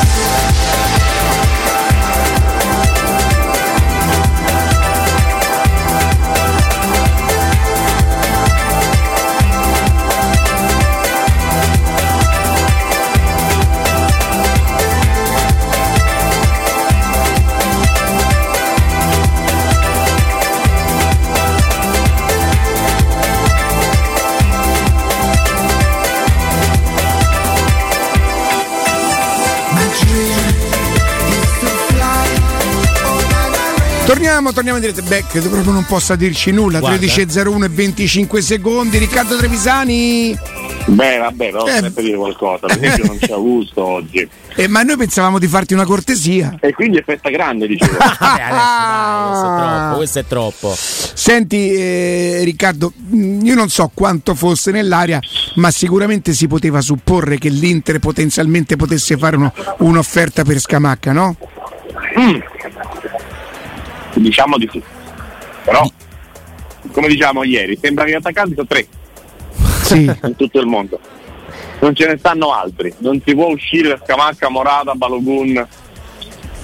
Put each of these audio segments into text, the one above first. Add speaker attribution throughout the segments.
Speaker 1: Thank Torniamo, torniamo in diretta. Beh, credo proprio non possa dirci nulla. 13.01 e 25 secondi. Riccardo Trevisani.
Speaker 2: Beh, vabbè, però eh. sempre dire qualcosa. Per esempio, non c'è Augusto oggi.
Speaker 1: Eh, ma noi pensavamo di farti una cortesia.
Speaker 2: E quindi è festa grande, dicevo.
Speaker 3: Adesso, dai, questo è troppo. Questo è troppo.
Speaker 1: Senti, eh, Riccardo, io non so quanto fosse nell'aria, ma sicuramente si poteva supporre che l'Inter potenzialmente potesse fare uno, un'offerta per Scamacca, no?
Speaker 2: Mm. Diciamo di sì. Però, come diciamo ieri, sembra che gli attaccanti sono tre
Speaker 1: sì.
Speaker 2: in tutto il mondo. Non ce ne stanno altri, non si può uscire da Scamacca, Morata, Balogun,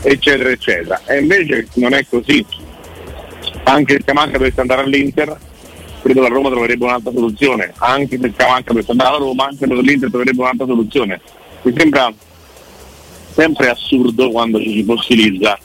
Speaker 2: eccetera, eccetera. E invece non è così. Anche Scamacca dovesse andare all'Inter, credo la Roma troverebbe un'altra soluzione. Anche se Scamacca dovesse andare alla Roma, credo che l'Inter troverebbe un'altra soluzione. Mi sembra sempre assurdo quando ci si fossilizza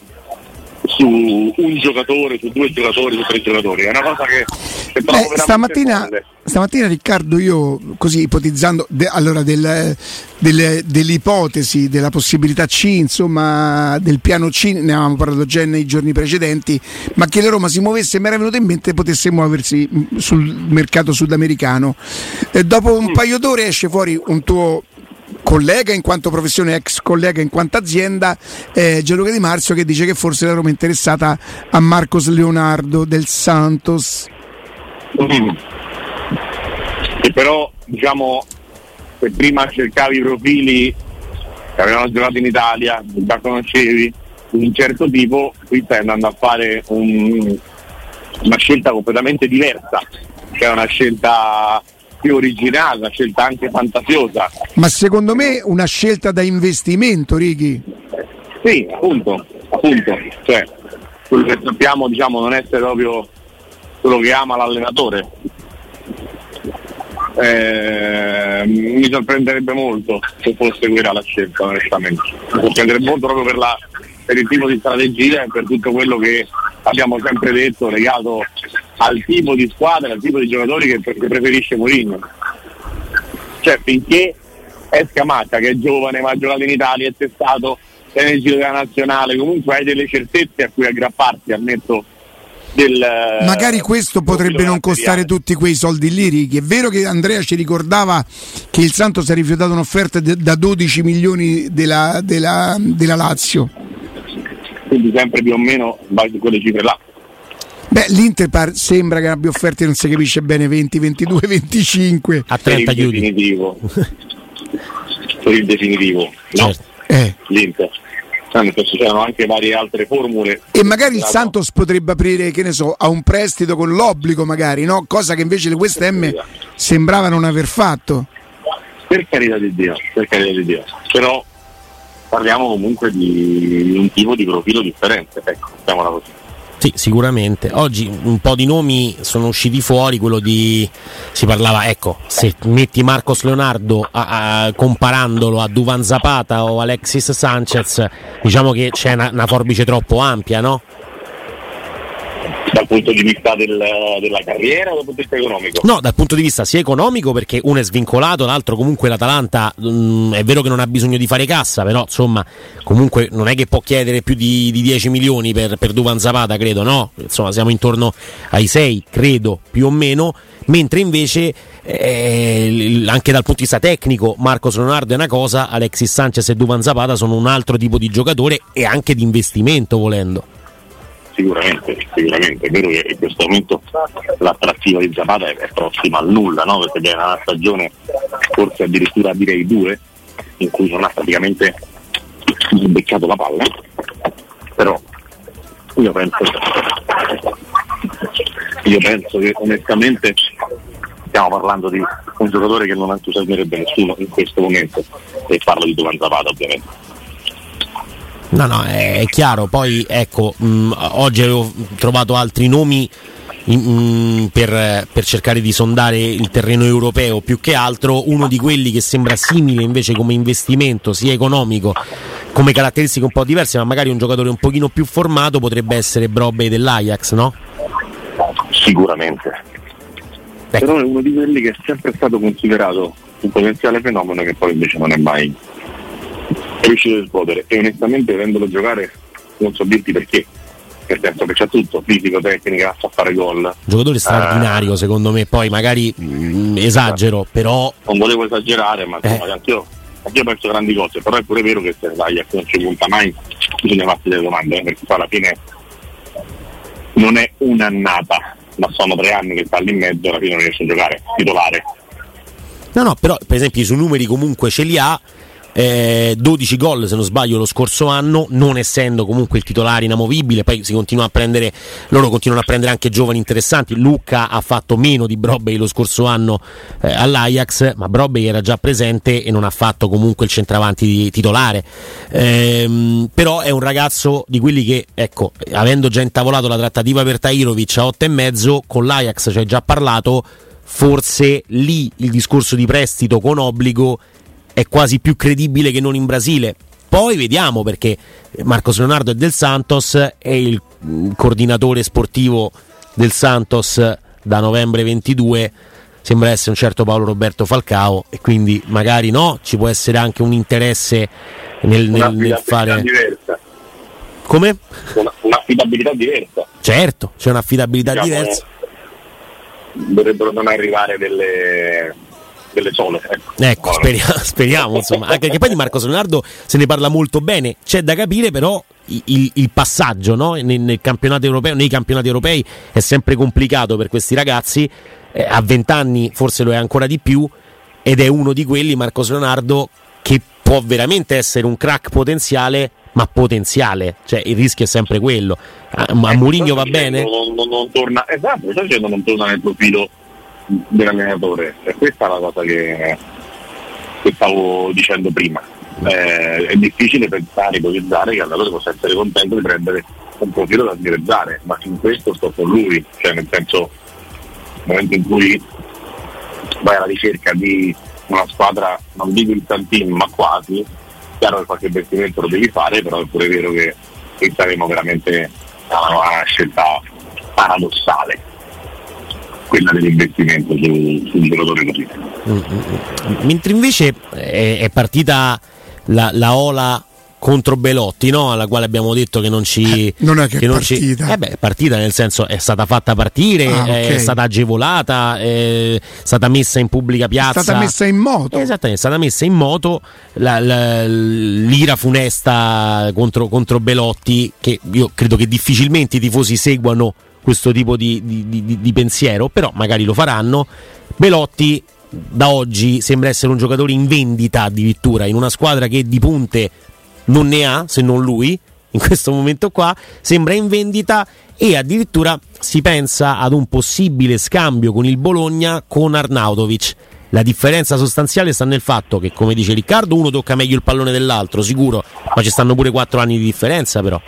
Speaker 2: su un giocatore, su due giocatori, su tre giocatori. È una cosa che, che trovo
Speaker 1: Eh, stamattina, stamattina, Riccardo, io così ipotizzando de- allora del- del- dell'ipotesi della possibilità C, insomma, del piano C, ne avevamo parlato già nei giorni precedenti, ma che la Roma si muovesse, mi era venuto in mente potesse muoversi mh, sul mercato sudamericano. Eh, dopo un paio d'ore esce fuori un tuo collega in quanto professione, ex collega in quanto azienda, eh, Gianluca Di Marzio che dice che forse la Roma è interessata a Marcos Leonardo del Santos.
Speaker 2: Mm. E però diciamo se prima cercavi i profili che avevano giocato in Italia, già conoscevi, di un certo tipo, qui stai andando a fare un- una scelta completamente diversa, cioè una scelta più originale, una scelta anche fantasiosa.
Speaker 1: Ma secondo me una scelta da investimento, Righi.
Speaker 2: Sì, appunto, appunto, cioè quello che sappiamo diciamo non essere proprio quello che ama l'allenatore. Eh, mi sorprenderebbe molto se fosse quella la scelta, onestamente. Mi sorprenderebbe molto proprio per, la- per il tipo di strategia e per tutto quello che abbiamo sempre detto legato al tipo di squadra, al tipo di giocatori che, che preferisce Mourinho. Cioè finché è Scamacca che è giovane ma ha giocato in Italia, è testato, è nel giro della nazionale, comunque hai delle certezze a cui aggrapparti al netto del
Speaker 1: Magari questo potrebbe non costare tutti quei soldi lì, Righi. È vero che Andrea ci ricordava che il Santos ha rifiutato un'offerta de- da 12 milioni della, della- della Lazio.
Speaker 2: quindi sempre più o meno quelle cifre là.
Speaker 1: Beh, l'Inter par- sembra che abbia offerte, non si capisce bene, 20, 22, 25.
Speaker 3: A
Speaker 2: Per
Speaker 3: 30
Speaker 2: il
Speaker 3: chiudi.
Speaker 2: definitivo. per il definitivo. No?
Speaker 3: Certo.
Speaker 1: Eh,
Speaker 2: l'Inter. Nel senso c'erano anche varie altre formule.
Speaker 1: E magari il Santos potrebbe aprire, che ne so, a un prestito con l'obbligo, magari, no? Cosa che invece le West M sembrava non aver fatto.
Speaker 2: Per carità di Dio, per carità di Dio. Però parliamo comunque di un tipo di profilo differente, ecco, mettiamola così.
Speaker 3: Sì, sicuramente. Oggi un po' di nomi sono usciti fuori, quello di... si parlava, ecco, se metti Marcos Leonardo a, a, comparandolo a Duvan Zapata o Alexis Sanchez, diciamo che c'è una, una forbice troppo ampia, no?
Speaker 2: Dal punto di vista del, della carriera o dal punto di vista economico?
Speaker 3: No, dal punto di vista sia economico perché uno è svincolato, l'altro comunque l'Atalanta mh, mm, è vero che non ha bisogno di fare cassa, però insomma comunque non è che può chiedere più di, di 10 milioni per, per Duvan Zapata, credo, no? Insomma siamo intorno ai 6, credo, più o meno, mentre invece eh, anche dal punto di vista tecnico Marcos Leonardo è una cosa, Alexis Sanchez e Duvan Zapata sono un altro tipo di giocatore e anche di investimento volendo
Speaker 2: sicuramente, sicuramente, è vero che in questo momento l'attrattiva di Zapata è, è prossima al nulla, no? perché viene una stagione, forse addirittura direi due, in cui non ha praticamente beccato la palla, però io penso, io penso che onestamente stiamo parlando di un giocatore che non entusiasmerebbe nessuno in questo momento e parlo di Duvan Zapata ovviamente.
Speaker 3: No, no, è, chiaro. Poi ecco, mh, oggi avevo trovato altri nomi in, mh, per, per, cercare di sondare il terreno europeo più che altro. Uno di quelli che sembra simile invece come investimento, sia economico come caratteristiche un po' diverse, ma magari un giocatore un pochino più formato potrebbe essere Brobe dell'Ajax, no?
Speaker 2: Sicuramente. Ecco. Però è uno di quelli che è sempre stato considerato un potenziale fenomeno che poi invece non è mai è riuscito a esplodere e onestamente vedendolo giocare non so dirti perché nel senso che c'è tutto, fisico, tecnica, sa fare gol.
Speaker 3: Giocatore straordinario, uh, secondo me, poi magari mh, mm, esagero, però.
Speaker 2: Non volevo esagerare, ma insomma, eh. anch'io, anch'io penso grandi cose, però è pure vero che se l'Ajax non ci punta mai, bisogna farsi delle domande, eh, perché poi alla fine non è un'annata, ma sono tre anni che sta lì in mezzo e alla fine non riesce a giocare titolare.
Speaker 3: No, no, però per esempio i suoi numeri comunque ce li ha eh, 12 gol se non sbaglio lo scorso anno, non essendo comunque il titolare inamovibile, poi si continua a prendere, loro continuano a prendere anche giovani interessanti, Lucca ha fatto meno di Brobbey lo scorso anno eh, all'Ajax, ma Brobbey era già presente e non ha fatto comunque il centravanti titolare, ehm, però è un ragazzo di quelli che, ecco, avendo già intavolato la trattativa per Tairovic a 8,5, con l'Ajax ci hai già parlato, forse lì il discorso di prestito con obbligo è quasi più credibile che non in Brasile. Poi vediamo perché Marcos Leonardo è del Santos, è il coordinatore sportivo del Santos da novembre 22 sembra essere un certo Paolo Roberto Falcao e quindi magari no, ci può essere anche un interesse nel, nel, nel fare...
Speaker 2: Diversa.
Speaker 3: Come?
Speaker 2: Una, un'affidabilità diversa.
Speaker 3: Certo, c'è un'affidabilità diciamo, diversa.
Speaker 2: Dovrebbero non arrivare delle delle sole. Ecco,
Speaker 3: ecco speriamo, speriamo insomma. Anche perché poi di Marcos Leonardo se ne parla molto bene. C'è da capire però il, il passaggio no? nel, nel, campionato europeo, nei campionati europei è sempre complicato per questi ragazzi. Eh, a 20 anni forse lo è ancora di più. Ed è uno di quelli, Marcos Leonardo, che può veramente essere un crack potenziale ma potenziale, cioè il rischio è sempre quello. A, a Murigno va bene?
Speaker 2: Non, non, non torna, esatto, dicendo non torna nel profilo dell'allenatore. E questa è la cosa che, che stavo dicendo prima. Eh, è difficile pensare, ipotizzare che l'allenatore possa essere contento di prendere un profilo da sdirezzare, ma in questo sto con lui, cioè nel senso nel momento in cui vai alla ricerca di una squadra, non dico il team, ma quasi, chiaro che qualche investimento lo devi fare, però è pure vero che, che saremo veramente a una scelta paradossale quella dell'investimento su, su un giocatore così.
Speaker 3: Mm-hmm. Mentre invece è, è partita la, la, Ola contro Belotti, no? alla quale abbiamo detto che non ci.
Speaker 1: Eh, non è che, che è partita.
Speaker 3: Ci, eh beh, è partita nel senso è stata fatta partire, ah, okay. è stata agevolata, è stata messa in pubblica piazza.
Speaker 1: È stata messa in moto.
Speaker 3: Esattamente, è stata messa in moto la, la, l'ira funesta contro, contro Belotti, che io credo che difficilmente i tifosi seguano questo tipo di, di, di, di pensiero, però magari lo faranno. Belotti da oggi sembra essere un giocatore in vendita addirittura in una squadra che di punte non ne ha se non lui in questo momento qua, sembra in vendita e addirittura si pensa ad un possibile scambio con il Bologna con Arnautovic. La differenza sostanziale sta nel fatto che, come dice Riccardo, uno tocca meglio il pallone dell'altro, sicuro, ma ci stanno pure 4 anni di differenza però.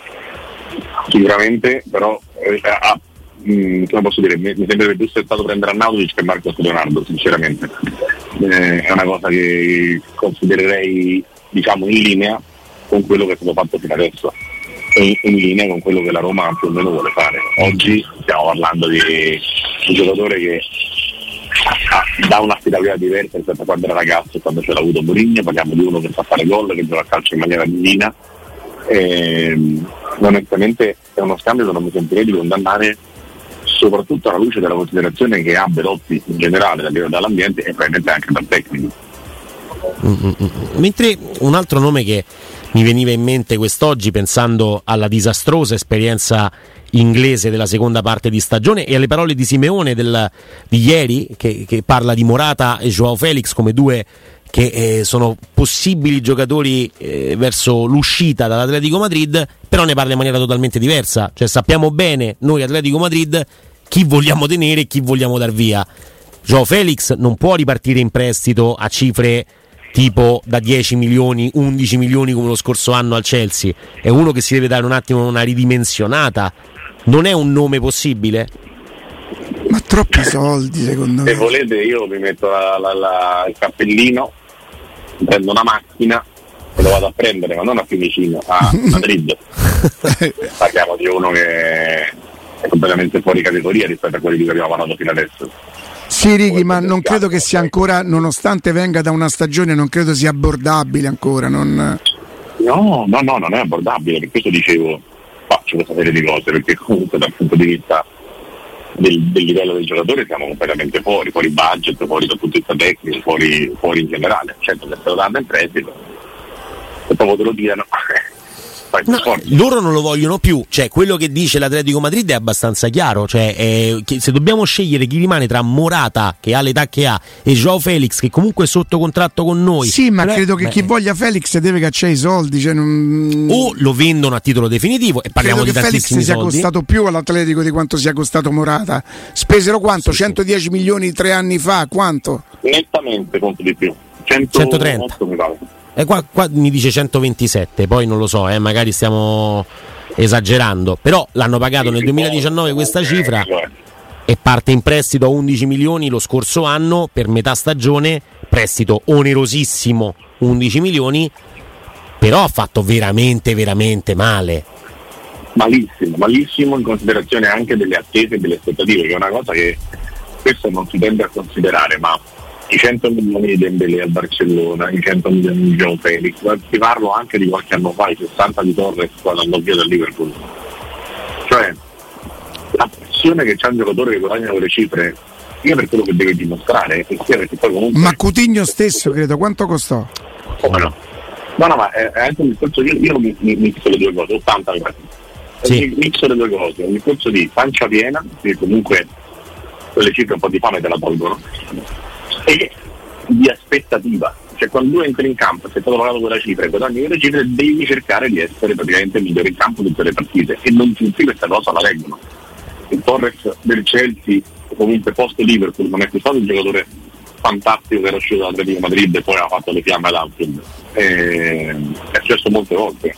Speaker 2: Sicuramente, però eh, ah, mh, come posso dire, mi, mi sembra più stato prendere Arnautovic che Marcos Leonardo, sinceramente. Eh, è una cosa che considererei diciamo in linea con quello che è stato fatto fino adesso e in linea con quello che la Roma più o meno vuole fare. Oggi stiamo parlando di un giocatore che una un'affidabilità diversa rispetto a quando era ragazzo quando ce l'ha avuto Mourinho, parliamo di uno che sa fare gol, che gioca a calcio in maniera divina. E, onestamente è uno scambio che non mi sentirei di condannare soprattutto alla luce della considerazione che ha Belotti in generale dall'ambiente e probabilmente anche dal tecnico.
Speaker 3: Mm-hmm. Mentre un altro nome che mi veniva in mente quest'oggi pensando alla disastrosa esperienza inglese della seconda parte di stagione e alle parole di Simeone del, di ieri che, che, parla di Morata e Joao Felix come due che eh, sono possibili giocatori eh, verso l'uscita dall'Atletico Madrid, però ne parla in maniera totalmente diversa, cioè sappiamo bene noi Atletico Madrid chi vogliamo tenere e chi vogliamo dar via. Joao Felix non può ripartire in prestito a cifre tipo da 10 milioni, 11 milioni come lo scorso anno al Chelsea, è uno che si deve dare un attimo una ridimensionata. Non è un nome possibile?
Speaker 1: Ma troppi soldi secondo me.
Speaker 2: Se volete io mi metto la, la, la, il cappellino, prendo una macchina e lo vado a prendere, ma non a Fiumicino, a Madrid. Parliamo di uno che è completamente fuori categoria rispetto a quelli di cui abbiamo parlato fino adesso.
Speaker 1: Sì, Righi, ma non credo che sia ancora, nonostante venga da una stagione, non credo sia abbordabile ancora. Non...
Speaker 2: No, no, no, non è abbordabile, per questo dicevo, faccio questa serie di cose, perché comunque dal punto di vista del, del, livello del giocatore siamo completamente fuori, fuori budget, fuori dal punto di vista fuori, fuori in generale. Certo se lo danno in prestito, e poi te lo diano,
Speaker 3: No, loro non lo vogliono più, cioè quello che dice l'Atletico Madrid è abbastanza chiaro, cioè eh, se dobbiamo scegliere chi rimane tra Morata che ha l'età che ha e Joao Felix che comunque è sotto contratto con noi.
Speaker 1: Sì, ma però, credo che beh, chi voglia Felix deve cacciare i soldi, cioè non...
Speaker 3: o lo vendono a titolo definitivo e parliamo
Speaker 1: credo
Speaker 3: di
Speaker 1: che Felix sia costato più all'Atletico di quanto sia costato Morata. Spesero quanto? Sì, 110 sì. milioni tre anni fa, quanto?
Speaker 2: Nettamente conto di più. 100, 130 mi pare.
Speaker 3: Eh, qua, qua, mi dice 127, poi non lo so, eh, magari stiamo esagerando, però l'hanno pagato nel 2019 questa cifra e parte in prestito a 11 milioni lo scorso anno per metà stagione, prestito onerosissimo 11 milioni, però ha fatto veramente veramente male.
Speaker 2: Malissimo, malissimo in considerazione anche delle attese e delle aspettative, che è una cosa che spesso non si tende a considerare, ma i 100 milioni di Dembélé al Barcellona, i 100 milioni di Joe Felix, ti parlo anche di qualche anno fa, i 60 di Torres quando andò via dal Liverpool. Cioè, la pressione che c'è un giocatore che guadagna quelle cifre, sia per quello che deve dimostrare, sia perché poi comunque...
Speaker 1: Ma Coutinho stesso, credo, quanto costò?
Speaker 2: Come no? No, no, ma è, è anche un discorso, io, io mi, mi, mi le due cose, 80 mi pare. Sì. Mixo le due cose, un discorso di pancia piena, che comunque quelle cifre un po' di fame te la tolgono, e di aspettativa. Cioè quando entri in campo, se è stato pagato quella cifra e guadagni quelle cifre, devi cercare di essere praticamente migliore in campo tutte le partite e non tutti questa cosa la reggono. Il Torres del Chelsea, comunque post Liverpool, non è stato un giocatore fantastico che era uscito dall'Atletico Madrid e poi ha fatto le fiamme ad Anfield. è successo molte volte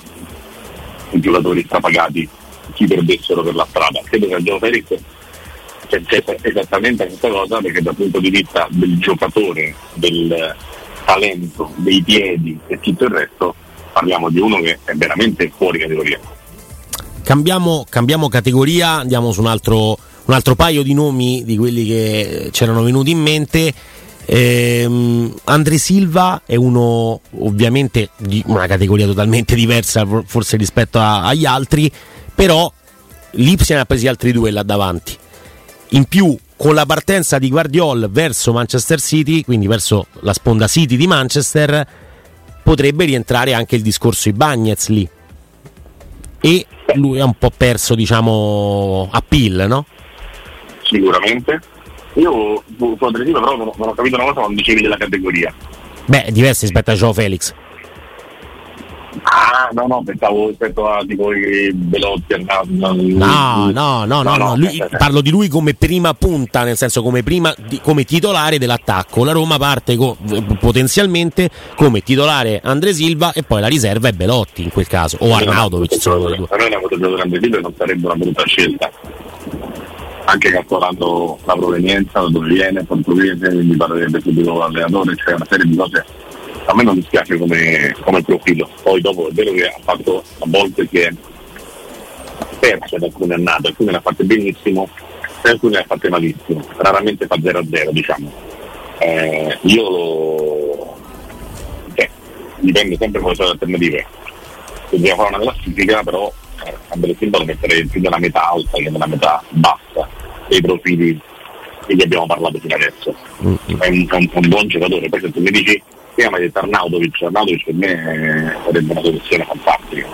Speaker 2: i giocatori strapagati chi perdessero per la strada. Credo che a Gio Felix c'è esattamente questa cosa perché dal punto di vista del giocatore, del talento, dei piedi e tutto il resto parliamo di uno che è veramente fuori categoria.
Speaker 3: Cambiamo, cambiamo categoria, andiamo su un altro, un altro, paio di nomi di quelli che c'erano venuti in mente. Ehm, Andre Silva è uno ovviamente di una categoria totalmente diversa forse rispetto a, agli altri, però ne ha presi altri due là davanti. In più, con la partenza di Guardiol verso Manchester City, quindi verso la sponda City di Manchester, potrebbe rientrare anche il discorso Ibagnez lì. E lui ha un po' perso, diciamo, appeal, no?
Speaker 2: Sicuramente. Io su Adresiva però non, ho capito una cosa quando dicevi della categoria.
Speaker 3: Beh, è diverso rispetto a Joe Felix.
Speaker 2: Ah, no, no, pensavo rispetto a tipo Belotti. No,
Speaker 3: no, no, no, no, no. Lui, parlo di lui come prima punta, nel senso come, prima, come titolare dell'attacco. La Roma parte potenzialmente come titolare Andre Silva e poi la riserva è Belotti in quel caso, o Arnaudovic.
Speaker 2: Per noi una foto Andre Silva non sarebbe una brutta scelta. Anche calcolando la provenienza, da dove viene, portoghese, quindi parlerebbe subito l'allenatore, c'è una serie di cose a me non dispiace come, come profilo. Poi dopo è vero che ha fatto a volte che perso ad alcune annate, alcune le ha fatte benissimo e alcune le ha fatte malissimo. Raramente fa 0-0 diciamo. Eh, io lo. Cioè, dipende sempre sono le alternative. Se dobbiamo fare una classifica però eh, Andrea Silva lo metterei più nella metà alta che nella metà bassa dei profili di cui abbiamo parlato fino adesso. Mm-hmm. È un, un, un buon giocatore, poi se tu mi dici prima di Arnautovic, Arnautovic per me sarebbe una soluzione fantastica.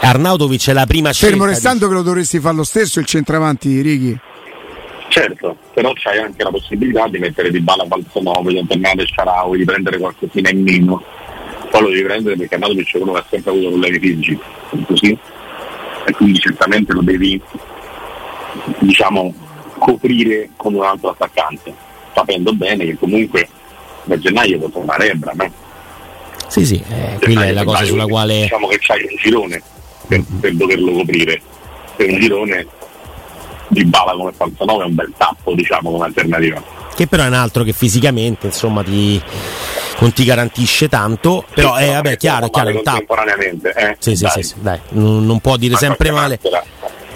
Speaker 3: Arnautovic è la prima
Speaker 1: scelta. Fermo restando che lo dovresti fare lo stesso il centravanti, Righi.
Speaker 2: Certo, però c'hai anche la possibilità di mettere di balla falso 9, di alternare Sciaraui, di prendere qualcosina in meno. Poi lo devi prendere perché Arnautovic è uno che ha sempre avuto problemi fisici, così. E quindi certamente lo devi, diciamo, coprire con un altro attaccante, sapendo bene che comunque da gennaio può tornare Ebram. Eh?
Speaker 3: Sì, sì, eh, quella è la cosa sulla quale...
Speaker 2: Diciamo che c'hai un girone per, per doverlo coprire. Per un girone di bala come falso 9 è un bel tappo, diciamo, come alternativa.
Speaker 3: Che però è un altro che fisicamente, insomma, ti non ti garantisce tanto, però è eh, vabbè, chiaro, chiaro, è un tappo.
Speaker 2: Eh?
Speaker 3: Sì, sì, sì, sì, dai, non, non può dire Ma sempre male.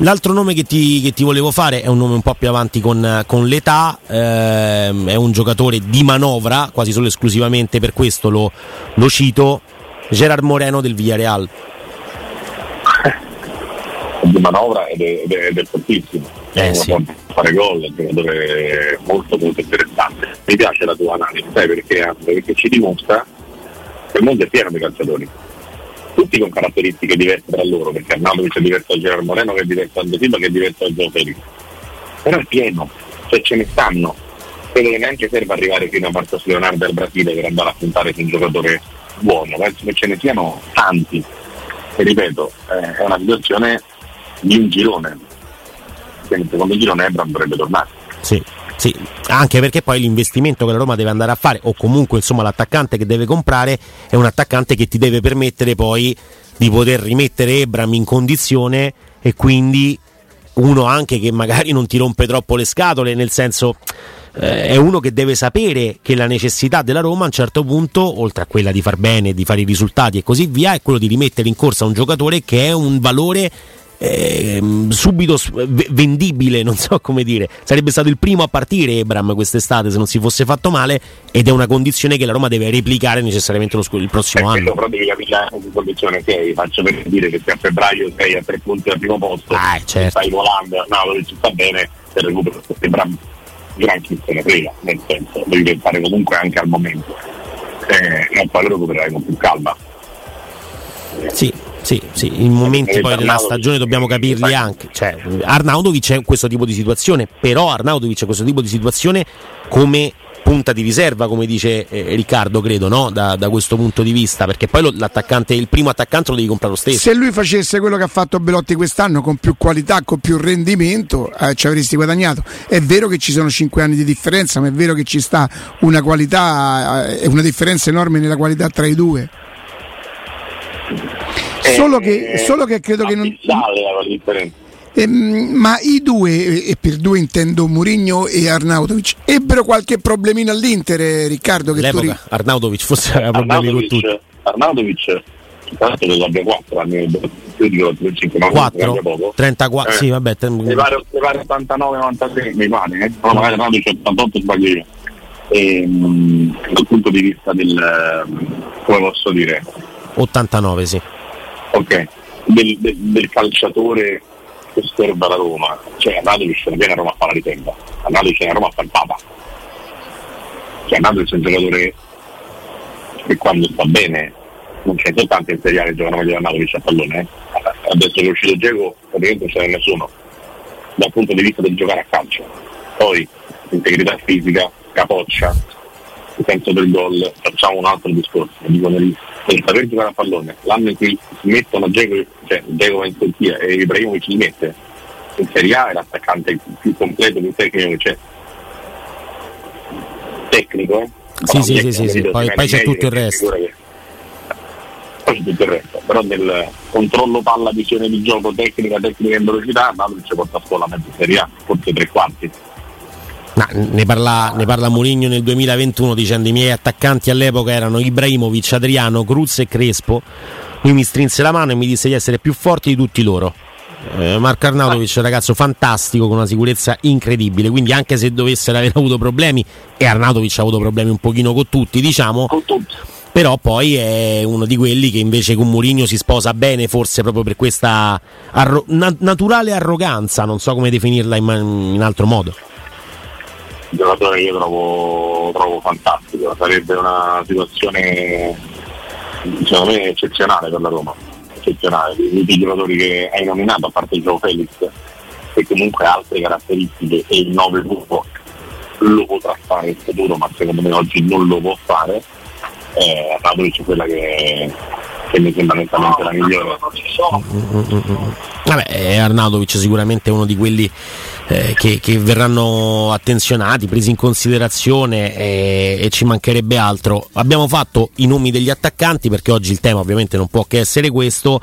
Speaker 3: L'altro nome che ti, che ti, volevo fare è un nome un po' più avanti con, con l'età, ehm, è un giocatore di manovra, quasi solo esclusivamente per questo lo, lo cito, Gerard Moreno del Villarreal.
Speaker 2: Di manovra ed è, ed è, ed è fortissimo,
Speaker 3: eh, sì.
Speaker 2: fare gol, è un giocatore molto molto interessante. Mi piace la tua analisi, sai perché? Perché ci dimostra che il mondo è pieno di calciatori tutti con caratteristiche diverse tra loro, perché Arnautovic è diverso da Gerard Moreno che è diverso Ando Silva che è diverso da Gio. Però è pieno, cioè ce ne stanno. Credo che neanche serva arrivare fino a Marcos Leonardo del Brasile per andare a puntare su un giocatore buono, penso che ce ne siano tanti. E ripeto, eh, è una situazione di un girone. Nel secondo girone Ebram dovrebbe tornare.
Speaker 3: Sì. Sì, anche perché poi l'investimento che la Roma deve andare a fare, o comunque insomma l'attaccante che deve comprare, è un attaccante che ti deve permettere poi di poter rimettere Ebram in condizione e quindi uno anche che magari non ti rompe troppo le scatole, nel senso eh, è uno che deve sapere che la necessità della Roma a un certo punto, oltre a quella di far bene, di fare i risultati e così via, è quello di rimettere in corsa un giocatore che è un valore eh, subito vendibile, non so come dire. Sarebbe stato il primo a partire Ebram quest'estate se non si fosse fatto male ed è una condizione che la Roma deve replicare necessariamente lo, il prossimo
Speaker 2: eh,
Speaker 3: anno.
Speaker 2: Però devi capire in condizione sei, faccio per dire che se a febbraio sei a tre punti al primo posto,
Speaker 3: ah, certo.
Speaker 2: stai volando, no, ci sta bene, per recupero Ebram granché se ne frega, nel senso, devi pensare comunque anche al momento. Eh, e poi lo recupererai con più calma.
Speaker 3: Sì, sì, sì, in momenti poi della stagione dobbiamo capirli anche. Cioè, Arnaudovic è questo tipo di situazione, però Arnaudovic è questo tipo di situazione come punta di riserva, come dice eh, Riccardo, credo, no? da, da, questo punto di vista, perché poi lo, l'attaccante, il primo attaccante lo devi comprare lo stesso.
Speaker 1: Se lui facesse quello che ha fatto Belotti quest'anno con più qualità, con più rendimento, eh, ci avresti guadagnato. È vero che ci sono 5 anni di differenza, ma è vero che ci sta una qualità e eh, una differenza enorme nella qualità tra i due. Eh, solo, che, eh, solo che credo che non. Eh, ma i due, e per due intendo Murigno e Arnautovic, ebbero qualche problemino all'Inter, Riccardo? Che
Speaker 3: All'epoca tu... Arnautovic forse aveva problemi con tutti.
Speaker 2: Arnautovic, tra l'altro lo abbia 4 anni, più di 5,
Speaker 3: 4, 34, eh, sì vabbè.
Speaker 2: Ten... Mi pare, mi pare 89, 93, mi pare, eh? però magari Arnautovic 88 sbaglio io. E, mh, dal punto di vista del, come posso dire?
Speaker 3: 89, sì
Speaker 2: ok, del, del, del calciatore che osserva la Roma, cioè Arnautovic non viene a Roma a fare la ritempa, Arnautovic viene a Roma a fare il Papa. Cioè Arnautovic è un giocatore che quando sta bene non c'è soltanto in Serie A che giocano meglio di Arnautovic a pallone, eh. adesso che è uscito Diego praticamente non c'è nessuno dal punto di vista del giocare a calcio. Poi integrità fisica, capoccia, nel senso del gol, facciamo un altro discorso, dico nel, nel saper giocare a pallone, l'anno in cui si mettono Dzeko, cioè Dzeko in Turchia e Ibrahimovic li mette, in Serie A è l'attaccante più completo, più tecnico che c'è. Tecnico, eh?
Speaker 3: Sì, sì, sì, sì, sì. Poi, poi c'è tutto il resto.
Speaker 2: Che... Poi c'è tutto il resto, però nel controllo palla, visione di gioco, tecnica, tecnica e velocità, Napoli ci porta a scuola mezzo Serie A, forse tre quarti.
Speaker 3: No, ne, parla, ne parla Mourinho nel 2021 dicendo i miei attaccanti all'epoca erano Ibrahimovic, Adriano, Cruz e Crespo. Lui mi strinse la mano e mi disse di essere più forti di tutti loro. Eh, Marco Arnautovic è un ragazzo fantastico con una sicurezza incredibile, quindi anche se dovessero aver avuto problemi, e Arnautovic ha avuto problemi un pochino con tutti, diciamo,
Speaker 2: Con tutti.
Speaker 3: però poi è uno di quelli che invece con Mourinho si sposa bene, forse proprio per questa arro- na- naturale arroganza, non so come definirla in, ma- in altro modo.
Speaker 2: Giocatore che io trovo, trovo fantastico, sarebbe una situazione secondo me eccezionale per la Roma, eccezionale, tutti i giocatori che hai nominato a parte Gio Felix e comunque altre caratteristiche e il 9 gruppo lo potrà fare in futuro ma secondo me oggi non lo può fare, eh, Pavlovic è quella che, che mi sembra nettamente la migliore.
Speaker 3: Vabbè, eh, Arnautovic sicuramente è uno di quelli eh, che, che verranno attenzionati, presi in considerazione eh, e ci mancherebbe altro. Abbiamo fatto i nomi degli attaccanti perché oggi il tema ovviamente non può che essere questo.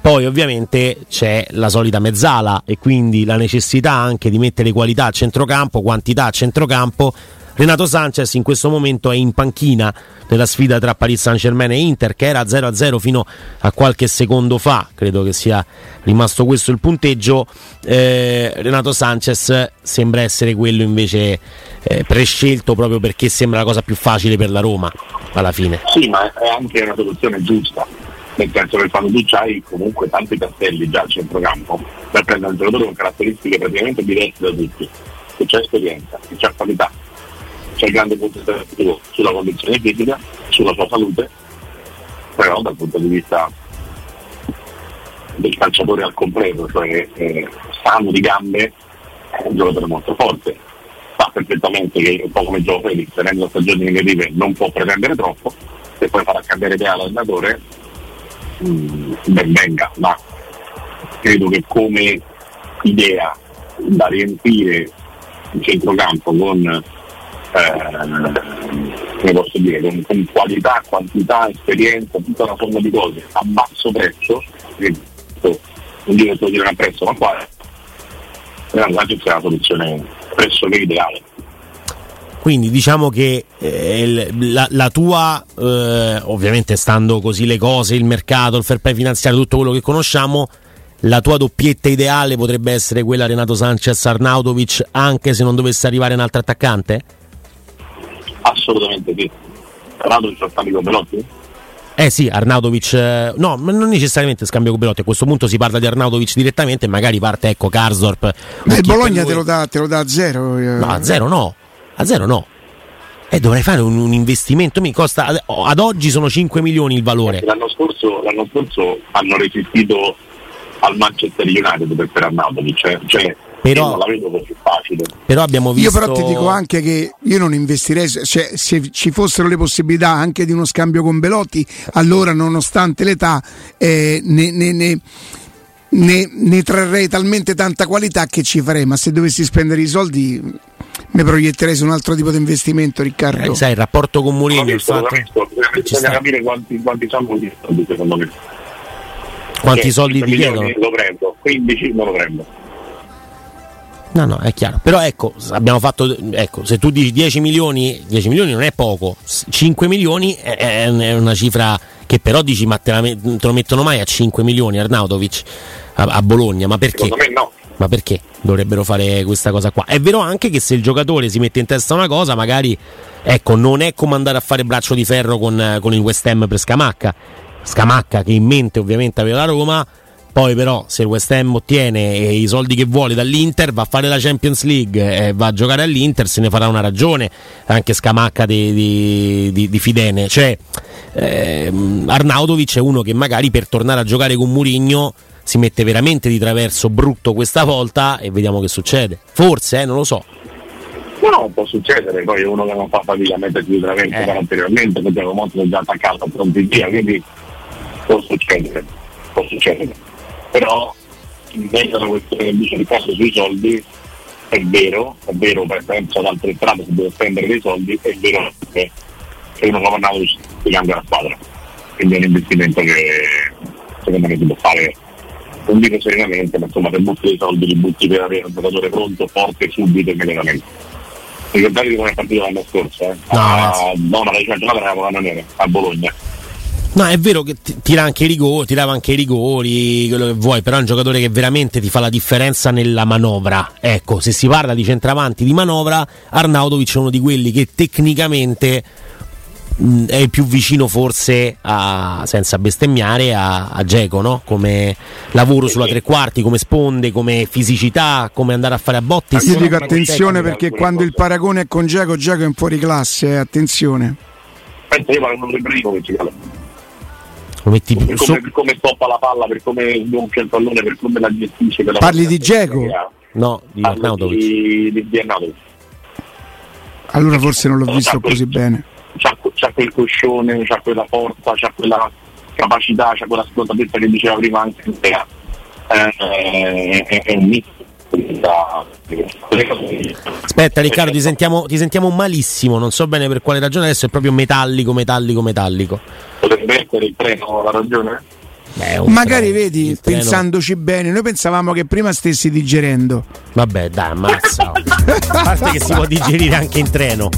Speaker 3: Poi ovviamente c'è la solita mezzala e quindi la necessità anche di mettere qualità a centrocampo, quantità a centrocampo. Renato Sanchez in questo momento è in panchina nella sfida tra Paris Saint Germain e Inter che era 0-0 fino a qualche secondo fa, credo che sia rimasto questo il punteggio. Eh, Renato Sanchez sembra essere quello invece eh, prescelto proprio perché sembra la cosa più facile per la Roma alla fine.
Speaker 2: Sì, ma è anche una soluzione giusta, nel senso che quando tu hai comunque tanti castelli già al centrocampo, per prendere un giocatore con caratteristiche praticamente diverse da tutti, che c'è esperienza, che c'è qualità, c'è grande punto interrogativo sulla condizione fisica, sulla sua salute, però dal punto di vista del calciatore al completo, cioè eh, sano di gambe, è un giocatore molto forte. Sa perfettamente che un po' come Gio Felix, tenendo stagioni negative, non può pretendere troppo, se poi farà cambiare idea all'allenatore, mm, ben venga, ma credo che come idea da riempire il centrocampo con eh, posso dire, con, con qualità, quantità, esperienza, tutta una somma di cose a basso prezzo, non dico solo dire a prezzo, ma qua la Lazio sia una soluzione pressoché ideale.
Speaker 3: Quindi diciamo che eh, la, la tua, eh, ovviamente stando così le cose, il mercato, il fair play finanziario, tutto quello che conosciamo, la tua doppietta ideale potrebbe essere quella Renato Sanchez Arnautovic anche se non dovesse arrivare un altro attaccante?
Speaker 2: Assolutamente sì. Rato ci sta con Belotti?
Speaker 3: Eh sì, Arnautovic, eh, no, ma non necessariamente scambio con Belotti, a questo punto si parla di Arnautovic direttamente e magari parte ecco Karsdorp. o
Speaker 1: Ma il
Speaker 3: per
Speaker 1: Bologna
Speaker 3: lui.
Speaker 1: te lo, dà, te lo dà a zero. eh.
Speaker 3: No, a zero no, a zero no. E dovrei fare un, un investimento, mi costa, ad, ad oggi sono 5 milioni il valore.
Speaker 2: L'anno scorso, l'anno scorso hanno resistito al Manchester United per Arnautovic, cioè, cioè
Speaker 3: Però-
Speaker 2: io non la vedo così facile.
Speaker 3: Però abbiamo
Speaker 1: Io
Speaker 3: visto...
Speaker 1: però ti dico anche che io non investirei, cioè se ci fossero le possibilità anche di uno scambio con Belotti, allora nonostante l'età eh, ne, ne- ne- ne- ne trarrei talmente tanta qualità che ci farei, ma se dovessi spendere i soldi mi proietterei su un altro tipo di investimento, Riccardo.
Speaker 3: Eh, sai, il rapporto con Mourinho, il fatto... ci
Speaker 2: bisogna
Speaker 3: sta.
Speaker 2: capire quanti, quanti sono gli soldi secondo me.
Speaker 3: Quanti
Speaker 2: Cioè,
Speaker 3: soldi
Speaker 2: 5
Speaker 3: ti chiedono?
Speaker 2: Lo prendo, 15 non lo prendo.
Speaker 3: No, no, è chiaro. Però ecco, abbiamo fatto. Ecco, se tu dici 10 milioni, 10 milioni non è poco. S- 5 milioni è, è- una cifra che però dici, ma te, la te lo mettono mai a 5 milioni Arnautovic a, a Bologna? Ma perché?
Speaker 2: Secondo me no.
Speaker 3: Ma perché dovrebbero fare questa cosa qua? È vero anche che se il giocatore si mette in testa una cosa, magari ecco, non è come andare a fare braccio di ferro con, con il West Ham per Scamacca. Scamacca che in mente ovviamente aveva la Roma. Poi però se il West Ham ottiene eh, i soldi che vuole dall'Inter va a fare la Champions League e va a giocare all'Inter se ne farà una ragione anche Scamacca di, di- di- di Fidene cioè ehm, Arnautovic è uno che magari per tornare a giocare con Murigno si mette veramente di traverso brutto questa volta e vediamo che succede forse eh, non lo so
Speaker 2: No, può succedere, poi è uno che non fa fatica a mettersi dietro eh. anteriormente, perché è già attaccato pronti via, quindi può succedere, può succedere. Però in mezzo alla questione che dice Riccardo sui soldi, è vero, è vero, penso ad altre strade se deve spendere dei soldi, è vero che è uno come Nautic ti cambia la squadra. Quindi è un investimento che secondo me si può fare non dico serenamente, ma insomma per butti dei soldi li butti per avere un giocatore pronto, forte, subito e immediatamente. Ricordatevi come è partito l'anno scorso, eh?
Speaker 3: No,
Speaker 2: a, no, ma la giornata era la nera a Bologna.
Speaker 3: No, è vero che tira anche i rigori, tirava anche i rigori, quello che vuoi, però è un giocatore che veramente ti fa la differenza nella manovra. Ecco, se si parla di centravanti di manovra, Arnaudovic è uno di quelli che tecnicamente mh, è il più vicino forse a, senza bestemmiare a, a Geco, no? Come lavoro sulla tre quarti, come sponde, come fisicità, come andare a fare a botti.
Speaker 1: Io dico attenzione perché quando il paragone è con Geco, Geco è in fuori classe, eh, attenzione.
Speaker 2: Penso io parlo di Ibrahimovic,
Speaker 3: lo metti
Speaker 2: per come, per come stoppa la palla, per come gonfia il pallone, per come la gestisce. Per la
Speaker 1: Parli di Geco?
Speaker 3: No, di
Speaker 2: Arnautovic. Di, di, di
Speaker 1: Allora forse non l'ho no, visto così bene.
Speaker 2: C'ha, c'ha, quel coscione, c'ha quella forza, c'ha quella capacità, c'ha quella scontatezza che diceva prima anche eh, è, è, è un mix
Speaker 3: Aspetta Riccardo, ti sentiamo, ti sentiamo, malissimo, non so bene per quale ragione, adesso è proprio metallico, metallico, metallico.
Speaker 2: Potrebbe essere il treno la ragione?
Speaker 1: Beh, Magari treno, vedi, pensandoci bene, noi pensavamo che prima stessi digerendo.
Speaker 3: Vabbè, dai, ammazza. A parte che si può digerire anche in treno.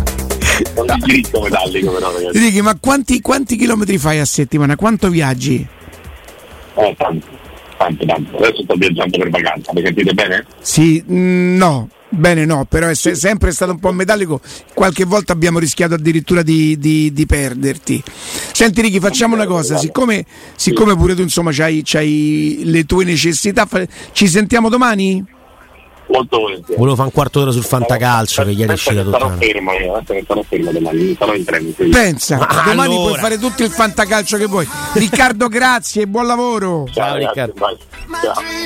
Speaker 2: Non digerisco metallico però. Ragazzi.
Speaker 1: Dici, ma quanti, quanti chilometri fai a settimana? Quanto viaggi?
Speaker 2: Eh, tanto tanto, tanto. Adesso sto viaggiando per vacanza, mi sentite bene?
Speaker 1: Sì, mm, no. Bene, no, però è se- sempre stato un po' metallico. Qualche volta abbiamo rischiato addirittura di, di, di perderti. Senti, Ricky, facciamo una cosa: siccome, siccome pure tu insomma c'hai, c'hai le tue necessità, ci sentiamo domani?
Speaker 2: Molto volentieri.
Speaker 3: Volevo fare un quarto d'ora sul fantacalcio che ieri è uscita tutta.
Speaker 2: Sarò fermo io, sarò fermo domani, sarò in treno.
Speaker 1: Pensa, Ma domani allora. puoi fare tutto il fantacalcio che vuoi. Riccardo, grazie e buon lavoro.
Speaker 2: Ciao, Ciao Riccardo. Ciao.